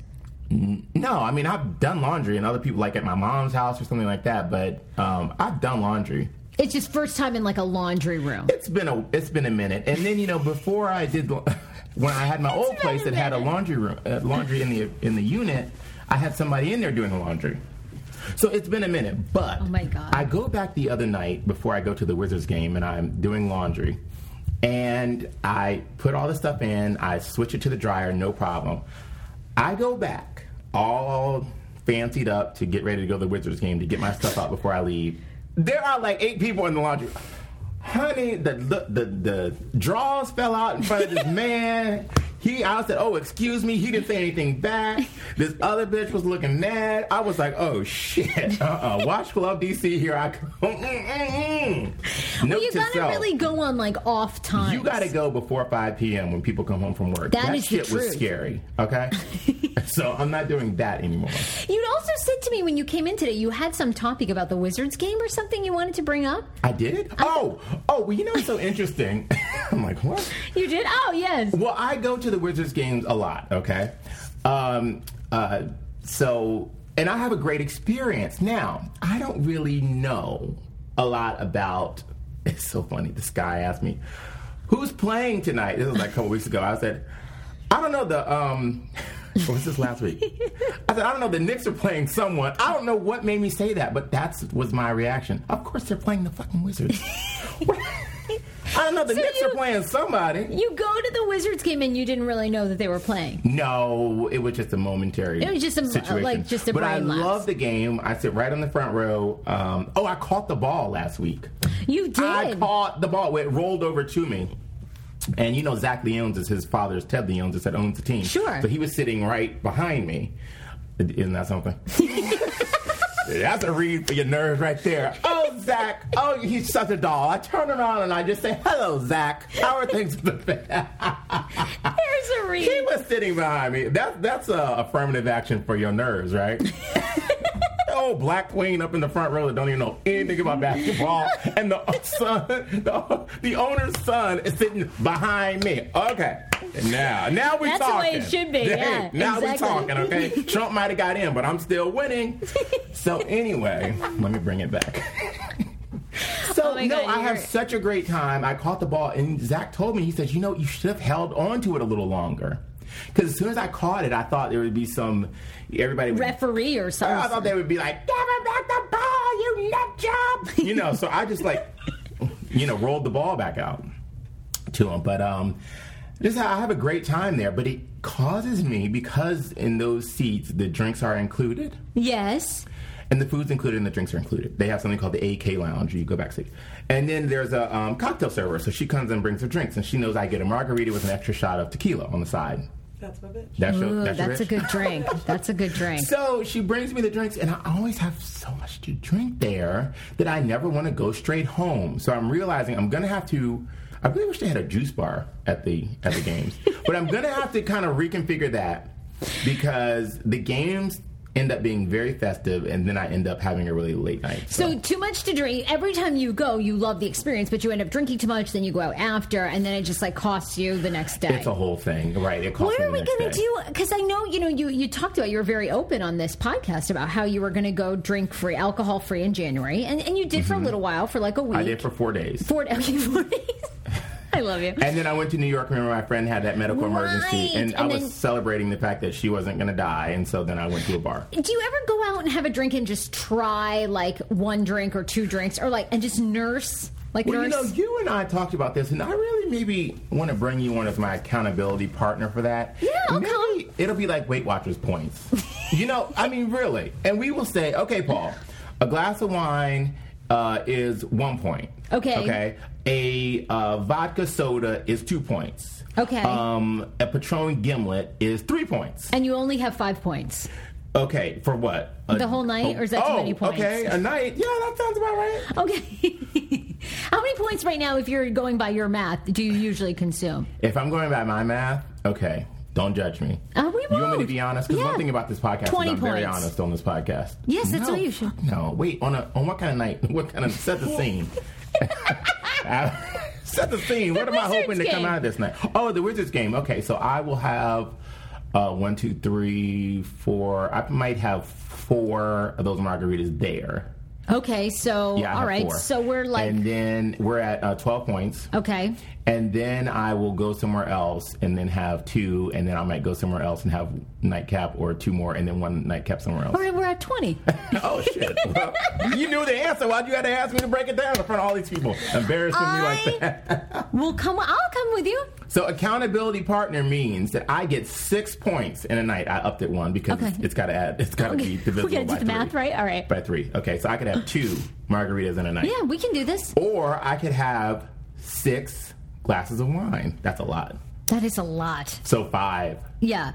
No, I mean I've done laundry and other people like at my mom's house or something like that, but um, I've done laundry. It's just first time in like a laundry room. It's been a it's been a minute, and then you know before I did [laughs] when I had my old place that had a laundry room uh, laundry in the in the unit, I had somebody in there doing the laundry. So it's been a minute, but Oh my God. I go back the other night before I go to the Wizards game, and I'm doing laundry, and I put all the stuff in. I switch it to the dryer, no problem. I go back all fancied up to get ready to go to the Wizards game to get my stuff out before I leave. There are like eight people in the laundry. Honey, the the the, the drawers fell out in front of this [laughs] man. He, I said, "Oh, excuse me." He didn't say anything back. This other bitch was looking mad. I was like, "Oh shit!" [laughs] Uh-uh. Wash Club DC. Here I come. [laughs] Mm-mm-mm. Well, you to gotta self. really go on like off time. You got to go before 5 p.m. when people come home from work. That that is the shit was scary. Okay, [laughs] so I'm not doing that anymore. You'd also said to me when you came in today, you had some topic about the Wizards game or something you wanted to bring up. I did. Oh, oh. Well, you know what's so interesting? I'm like, what? You did? Oh, yes. Well, I go to the Wizards games a lot, okay? Um, uh, so, and I have a great experience. Now, I don't really know a lot about. [laughs] It's so funny. This guy asked me, "Who's playing tonight?" This was like a couple weeks ago. I said, "I don't know." The um, what [laughs] was this last week? I said, "I don't know." The Knicks are playing someone. I don't know what made me say that, but that was my reaction. Of course, they're playing the fucking Wizards. [laughs] I don't know. The So Knicks you- are playing somebody. You go to the Wizards game and you didn't really know that they were playing. No, it was just a momentary. It was just a- situation. like, just a But I lapse. love the game. I sit right on the front row. Um, oh, I caught the ball last week. You did. I caught the ball. It rolled over to me. And you know Zach Leonsis is his father's Ted Leonsis that owns the team. Sure. So he was sitting right behind me. Isn't that something? [laughs] That's a read for your nerves right there. Oh, Zach. Oh, he's such a doll. I turn around and I just say, hello, Zach. How are things? [laughs] There's a reason. He was sitting behind me. That, that's a affirmative action for your nerves, right? [laughs] oh, black queen up in the front row that don't even know anything about basketball, [laughs] and the son, the, the owner's son is sitting behind me. Okay, now, now we That's the talking. way it should be, yeah, now we exactly. talking. Okay, Trump might have got in, but I'm still winning. So anyway, let me bring it back. [laughs] So Oh no, God, I have such a great time. I caught the ball, and Zach told me he said, "You know, you should have held on to it a little longer." Because as soon as I caught it, I thought there would be some everybody would, Referee or something. I thought they would be like, "Give him back the ball, you nut job!" [laughs] You know. so I just like, you know, rolled the ball back out to him. But um, just I have a great time there. But it causes me because in those seats the drinks are included. yes. And the food's included and the drinks are included. They have something called the AK Lounge. You go backstage. And then there's a um, cocktail server. So she comes and brings her drinks. And she knows I get a margarita with an extra shot of tequila on the side. That's my bitch. That's, your, Ooh, that's, your that's a good drink. That's a good drink. [laughs] So she brings me the drinks, and I always have so much to drink there that I never want to go straight home. So I'm realizing I'm going to have to. I really wish they had a juice bar at the at the games, but I'm going to have to kind of reconfigure that because the games end up being very festive, and then I end up having a really late night. So too much to drink. Every time you go, you love the experience, but you end up drinking too much. Then you go out after, and then it just like costs you the next day. it's a whole thing, right? It costs What are we going to do? Because I know you know you you talked about you were very open on this podcast about how you were going to go drink free, alcohol free in January, and and you did for a little while for like a week. Mm-hmm. I did for four days. four, [laughs] okay, four days. I love you. And then I went to New York. Remember, my friend had that medical emergency, Right. and, I And was then- celebrating the fact that she wasn't going to die. And so then I went to a bar. Do you ever go out and have a drink and just try like one drink or two drinks, or like and just nurse like Well, you know, you and I talked about this, and I really maybe want to bring you on as my accountability partner for that. Yeah, I'll maybe come. It'll be like Weight Watchers points. you know, I mean, really. And we will say, okay, Paul, a glass of wine uh, is one point. Okay. Okay. A uh, vodka soda is two points. Okay. Um, a Patron gimlet is three points. and you only have five points. Okay, for what? A- The whole night, or is that too oh, many points? Okay, a night. Yeah, that sounds about right. Okay. [laughs] How many points right now, if you're going by your math, do you usually consume? If I'm going by my math, okay, don't judge me. Uh, we You want me to be honest? Because Yeah. one thing about this podcast 20 is I'm very honest on this podcast. Yes, that's no, what you should. No, wait. On a on what kind of night? [laughs] What kind of set the scene? [laughs] [laughs] set the scene. what am I Wizards hoping to come out of this night? Oh, the Wizards game. Okay, so I will have uh, one, two, three, four. I might have four of those margaritas there. Okay, so Yeah, I all right, four. so we're like and then we're at uh, twelve points. okay. And then I will go somewhere else and then have two, and then I might go somewhere else and have nightcap or two more, and then one nightcap somewhere else. Oh, all right, we're at twenty. [laughs] oh shit! Well, you knew the answer. Why'd you have to ask me to break it down in front of all these people, embarrassing me like I- that? [laughs] we'll come. I'll come with you. So accountability partner means that I get six points in a night. I upped it one because Okay. it's, it's got to add. It's got to be divisible we gotta do by the three. math, right? All right. By three. Okay, so I could have two margaritas in a night. Yeah, we can do this. Or I could have six glasses of wine. That's a lot. That is a lot. So five. Yeah.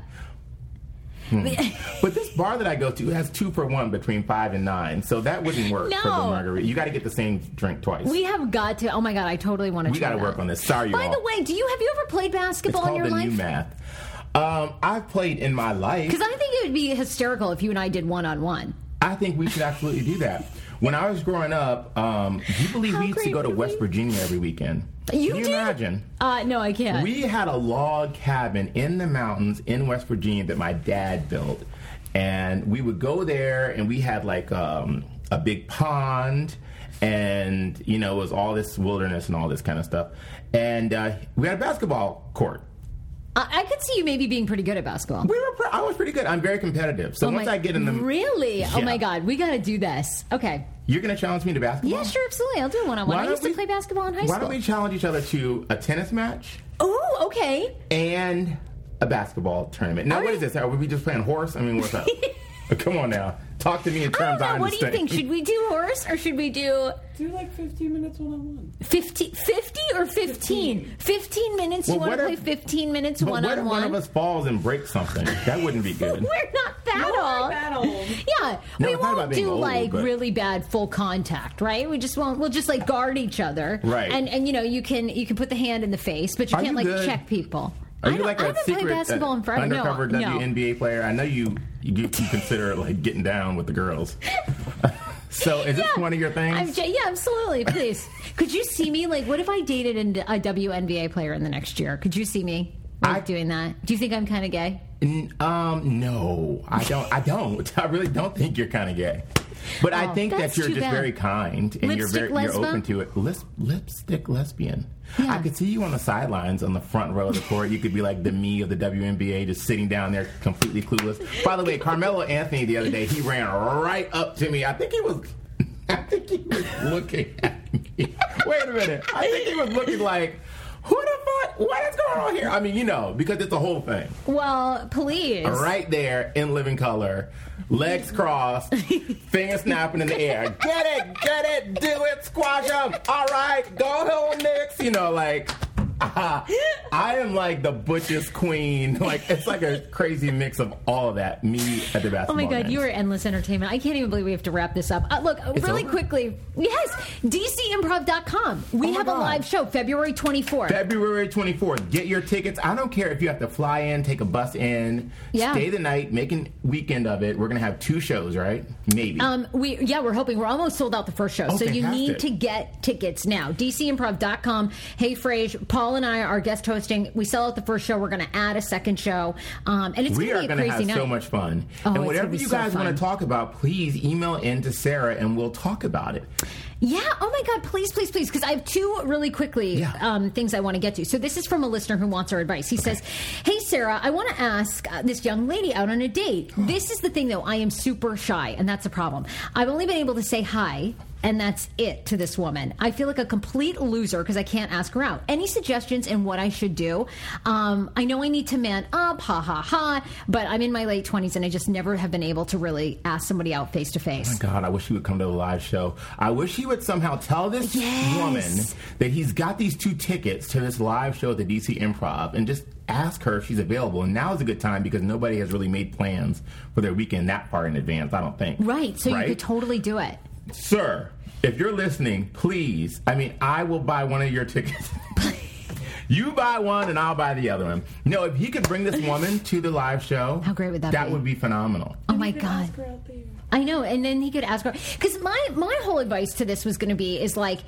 But this bar that I go to has two for one between five and nine, so that wouldn't work for the margarita. You got to get the same drink twice. We have got to. Oh my god, I totally want to. We gotta work on this. Sorry, By y'all. the way, do you have you ever played basketball in your life? math. Um, I've played in my life. Because I think it would be hysterical if you and I did one on one. I think we should absolutely do that. When I was growing up, um, do you believe How we used to go to West Virginia every weekend? You Can you did? imagine? Uh, no, I can't. We had a log cabin in the mountains in West Virginia that my dad built, and we would go there, and we had like um, a big pond, and you know it was all this wilderness and all this kind of stuff, and uh, we had a basketball court. I, I could see you maybe being pretty good at basketball. We were, pre- I was pretty good. I'm very competitive, so Oh once my- I get in the, really, oh my god, we got to do this. Okay, you're gonna challenge me to basketball. yeah, sure, absolutely. I'll do one on one. I used to we- play basketball in high Why school. Why don't we challenge each other to a tennis match Oh, okay. and a basketball tournament? Now, All what right. is this? Are we just playing horse? I mean, what's up? [laughs] Come on now, talk to me in I terms don't I, know. What do you think? Should we do horse or should we do Do like 15 minutes one on one. 50, 50 or 15? 15 minutes. Well, you want to play 15 minutes But one what if on one one of us falls and breaks something? That wouldn't be good. [laughs] We're not that We're old. that old. [laughs] Yeah, No, we it's not about won't do old, like but- really bad full contact, right? We just won't. We'll just like guard each other, Right. And and you know you can you can put the hand in the face, but you Are can't you like good? check people. Are you like a secret played basketball uh, in forever. undercover no, no. WNBA player? I know you you, you consider like getting down with the girls. [laughs] so is this one of your things? I'm, yeah, absolutely. Please, [laughs] could you see me? Like, what if I dated a WNBA player in the next year? Could you see me like, I- doing that? Do you think I'm kind of gay? N- um, no, I don't. I don't. [laughs] I really don't think you're kind of gay. But I Oh, think that you're just bad. very kind and you're Lipstick very you're open to it. Lis- lipstick lesbian. Yeah. I could see you on the sidelines on the front row of the court. You could be like the me of the WNBA, just sitting down there completely clueless. By the way, Carmelo Anthony the other day, he ran right up to me. I think he was. [laughs] I think he was looking at me. Wait a minute. I think he was looking like, who the fuck? What is going on here? I mean, you know, because it's a whole thing Well, please. right there in living color, legs crossed, [laughs] fingers snapping in the air. Get it, get it, do it, squash them. All right, go home, Knicks. You know, like. I am like the butchest queen. [laughs] Like it's like a crazy mix of all of that. Me at the basketball. Oh my God, you are endless entertainment. I can't even believe we have to wrap this up. Uh, look, It's really over? quickly. Yes, DCimprov.com. We Oh have God. a live show February 24th. February 24th. Get your tickets. I don't care if you have to fly in, take a bus in, Yeah. stay the night, make a weekend of it. We're going to have two shows, right? Maybe. Um, we yeah, we're hoping we're almost sold out the first show, Oh, so you need to get tickets now. DCimprov.com. Hey, Frase, Paul and I are guest hosting. We sell out the first show. We're going to add a second show, um, and it's we going to be a crazy have night. so much fun. Oh, and whatever you so guys want to talk about, please email in to Sarah and we'll talk about it. Yeah. Oh my God. Please, please, please. Because I have two really quickly Yeah. um, things I want to get to. So this is from a listener who wants our advice. He says, "Hey Sarah, I want to ask uh, this young lady out on a date. this is the thing though. I am super shy, and that's a problem. I've only been able to say hi." And that's it to this woman. I feel like a complete loser because I can't ask her out. Any suggestions in what I should do? Um, I know I need to man up, ha ha ha, but I'm in my late 20s and I just never have been able to really ask somebody out face to face. God, I wish he would come to the live show. I wish he would somehow tell this Yes. woman that he's got these two tickets to this live show at the DC Improv and just ask her if she's available. And now is a good time because nobody has really made plans for their weekend that far in advance, I don't think. Right. So you Right? could totally do it. Sir, if you're listening, please, I mean, I will buy one of your tickets. [laughs] you buy one and I'll buy the other one. No, if he could bring this woman to the live show, [laughs] How great would that That be? would be phenomenal. Oh my god. ask her out there. I know, and then he could ask her because my my whole advice to this was going to be is like.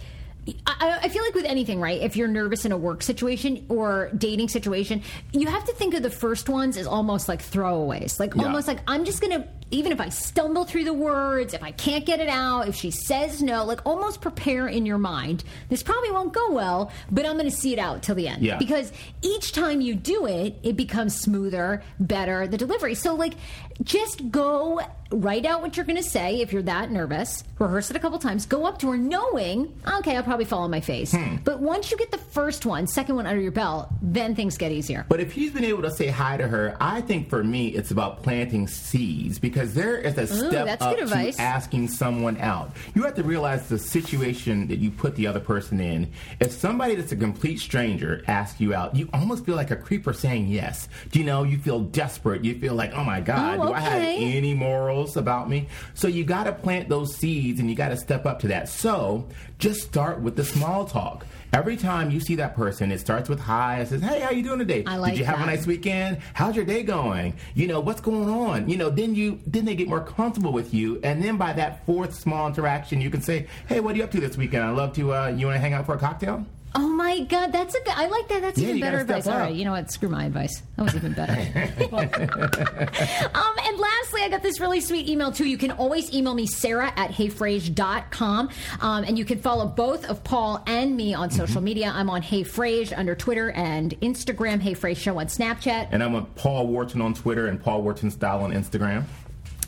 I, I feel like with anything, right? If you're nervous in a work situation or dating situation, you have to think of the first ones as almost like throwaways. Like Yeah. almost like I'm just gonna, even if I stumble through the words, if I can't get it out, if she says no, like almost prepare in your mind. This probably won't go well, but I'm gonna see it out till the end. Yeah. Because each time you do it, it becomes smoother, better, the delivery. So, like, just go write out what you're going to say if you're that nervous, rehearse it a couple times, go up to her knowing, okay, I'll probably fall on my face. Hmm. But once you get the first one, second one under your belt, then things get easier. But if he's been able to say hi to her, I think for me it's about planting seeds because because there is a step that's up to asking someone out. You have to realize the situation that you put the other person in. If somebody that's a complete stranger asks you out, you almost feel like a creeper saying yes. Do you know? You feel desperate. You feel like, oh my God, Oh, do I have any morals about me? So you got to plant those seeds and you got to step up to that. So just start with the small talk. Every time you see that person, it starts with hi. It says, "Hey, how you doing today? I like Did you have that. a nice weekend? How's your day going? You know what's going on? You know." Then you then they get more comfortable with you, and then by that fourth small interaction, you can say, "Hey, what are you up to this weekend? I'd love to. Uh, you want to hang out for a cocktail?" Oh my God, that's a good. I like that. That's Yeah, even better advice. All right, you know what? Screw my advice. That was even better. [laughs] [laughs] um, and lastly, I got this really sweet email too. You can always email me, Sarah at heyfrase.com. Um, and you can follow both of Paul and me on social Mm-hmm. media. I'm on Hey Frase under Twitter and Instagram, Hey Frase Show on Snapchat. And I'm with Paul Wharton on Twitter and Paul Wharton Style on Instagram.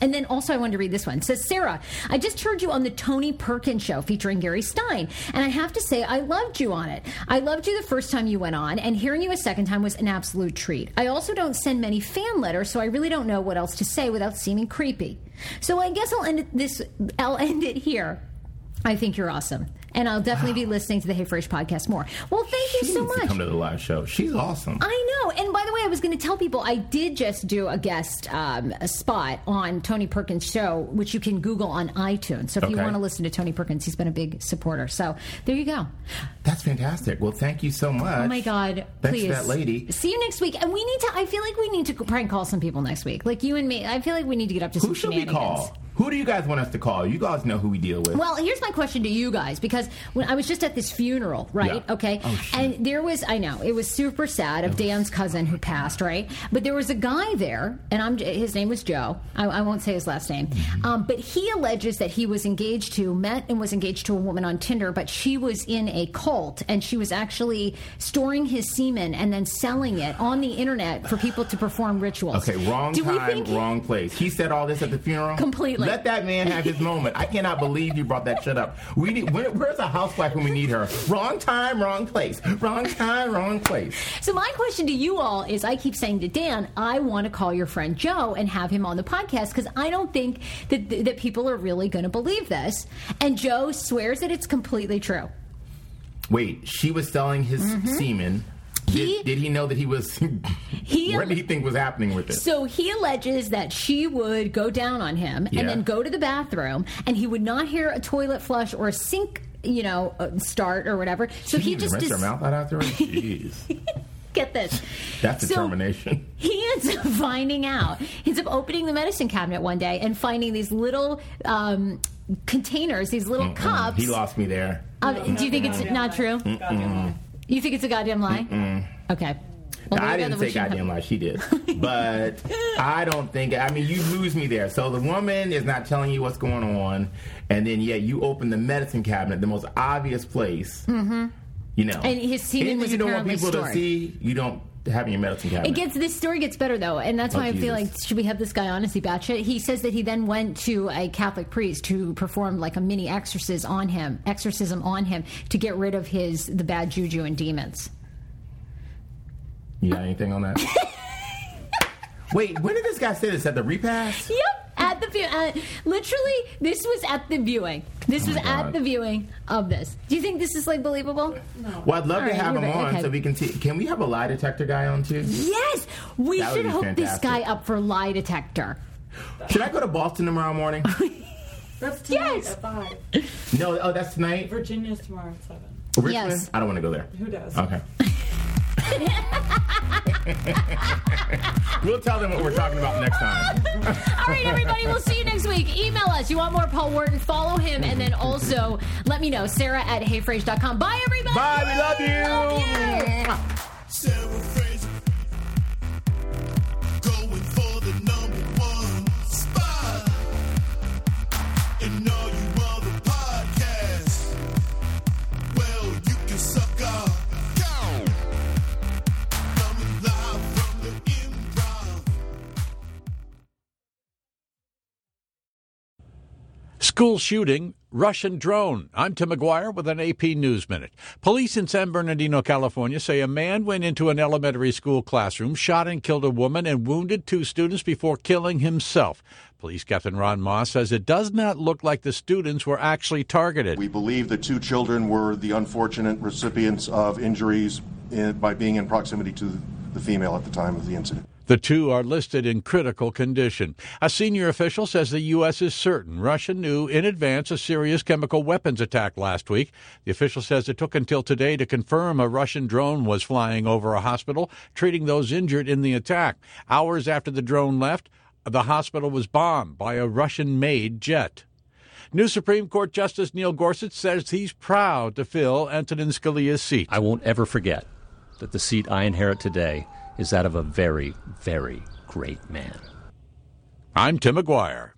And then also, I wanted to read this one. It says, Sarah, I just heard you on the Tony Perkins show featuring Gary Stein. And I have to say, I loved you on it. I loved you the first time you went on, and hearing you a second time was an absolute treat. I also don't send many fan letters, so I really don't know what else to say without seeming creepy. So I guess I'll end this. I'll end it here. I think you're awesome. And I'll definitely be listening to the Hey Frase podcast more. Well, thank you so needs to much. come to the live show. She's awesome. I know. And by the way, I was going to tell people I did just do a guest um, a spot on Tony Perkins' show, which you can Google on iTunes. So if you want to listen to Tony Perkins, he's been a big supporter. So there you go. That's fantastic. Well, thank you so much. Oh my God! Thanks please, to that lady. See you next week. And we need to. I feel like we need to prank call some people next week, like you and me. I feel like we need to get up to Who some should we shenanigans. call? Who do you guys want us to call? You guys know who we deal with. Well, here's my question to you guys because when I was just at this funeral, right? Yeah. Okay. Oh, and there was, I know, it was super sad of Dan's cousin who passed, right? But there was a guy there, and I'm, his name was Joe. I, I won't say his last name. Mm-hmm. Um, but he alleges that he was engaged to, met and was engaged to a woman on Tinder, but she was in a cult and she was actually storing his semen and then selling it on the internet for people to perform rituals. Okay, wrong Do time, wrong place. He said all this at the funeral. Completely. Let that man have his moment. I cannot believe you brought that shit up. We need. Where, where's a housewife when we need her? Wrong time, wrong place. Wrong time, wrong place. So my question to you all is: I keep saying to Dan, I want to call your friend Joe and have him on the podcast because I don't think that that people are really going to believe this. And Joe swears that it's completely true. Wait, she was selling his mm-hmm. semen. He- did, did he know that he was? [laughs] He- what did he think was happening with it? So he alleges that she would go down on him Yeah. and then go to the bathroom, and he would not hear a toilet flush or a sink, you know, uh, start or whatever. So She he even just rinsed her dis- mouth out afterwards. [laughs] Jeez, get this. that's So- determination. He ends up finding out. He ends up opening the medicine cabinet one day and finding these little um, containers, these little cups. He lost me there. Uh, do you think it's not true? You think it's a goddamn lie? Okay. Well, I there you go, didn't say goddamn lie. She did, [laughs] but I don't think. I mean, you lose me there. So the woman is not telling you what's going on, and then yeah, you open the medicine cabinet, the most obvious place. Mm-hmm. You know, And his semen Anything was you don't want people stored. to see. You don't have in your medicine cabinet. It gets this story gets better though, and that's Oh, why I feel like should we have this guy on? Is he batshit? He says that he then went to a Catholic priest who performed like a mini exorcism on him, exorcism on him to get rid of his the bad juju and demons. you got anything on that? [laughs] Wait, when did this guy say this at the repast? Yep, at the view. Uh, literally, this was at the viewing. This Oh was my at the viewing of this. Do you think this is like believable? No. Well, I'd love All to right, have you're him right, on okay. so we can see. Can we have a lie detector guy on too? Yes, we That would should be hook this fantastic. guy up for lie detector. Should I go to Boston tomorrow morning? [laughs] That's tonight Yes. at 5. no. Oh, that's tonight. Virginia's tomorrow at 7. Richmond. Yes. I don't want to go there. Who does? Okay. [laughs] we'll tell them what we're talking about next time. [laughs] All right, everybody, we'll see you next week. Email us. You want more Paul Wharton? Follow him, and then also let me know. Sarah at heyfrase.com. Bye, everybody. Bye, we love you. Love you. School shooting, Russian drone. I'm Tim Maguire with an AP News Minute. Police in San Bernardino, California say a man went into an elementary school classroom, shot and killed a woman, and wounded two students before killing himself. Police Captain Ron Moss says it does not look like the students were actually targeted. We believe the two children were the unfortunate recipients of injuries in, by being in proximity to the female at the time of the incident. The two are listed in critical condition. A senior official says the U.S. is certain Russia knew in advance a serious chemical weapons attack last week. The official says it took until today to confirm a Russian drone was flying over a hospital, treating those injured in the attack. Hours after the drone left, the hospital was bombed by a Russian made jet. New Supreme Court Justice Neil Gorsuch says he's proud to fill Antonin Scalia's seat. I won't ever forget that the seat I inherit today is that of a very, very great man. I'm Tim Maguire.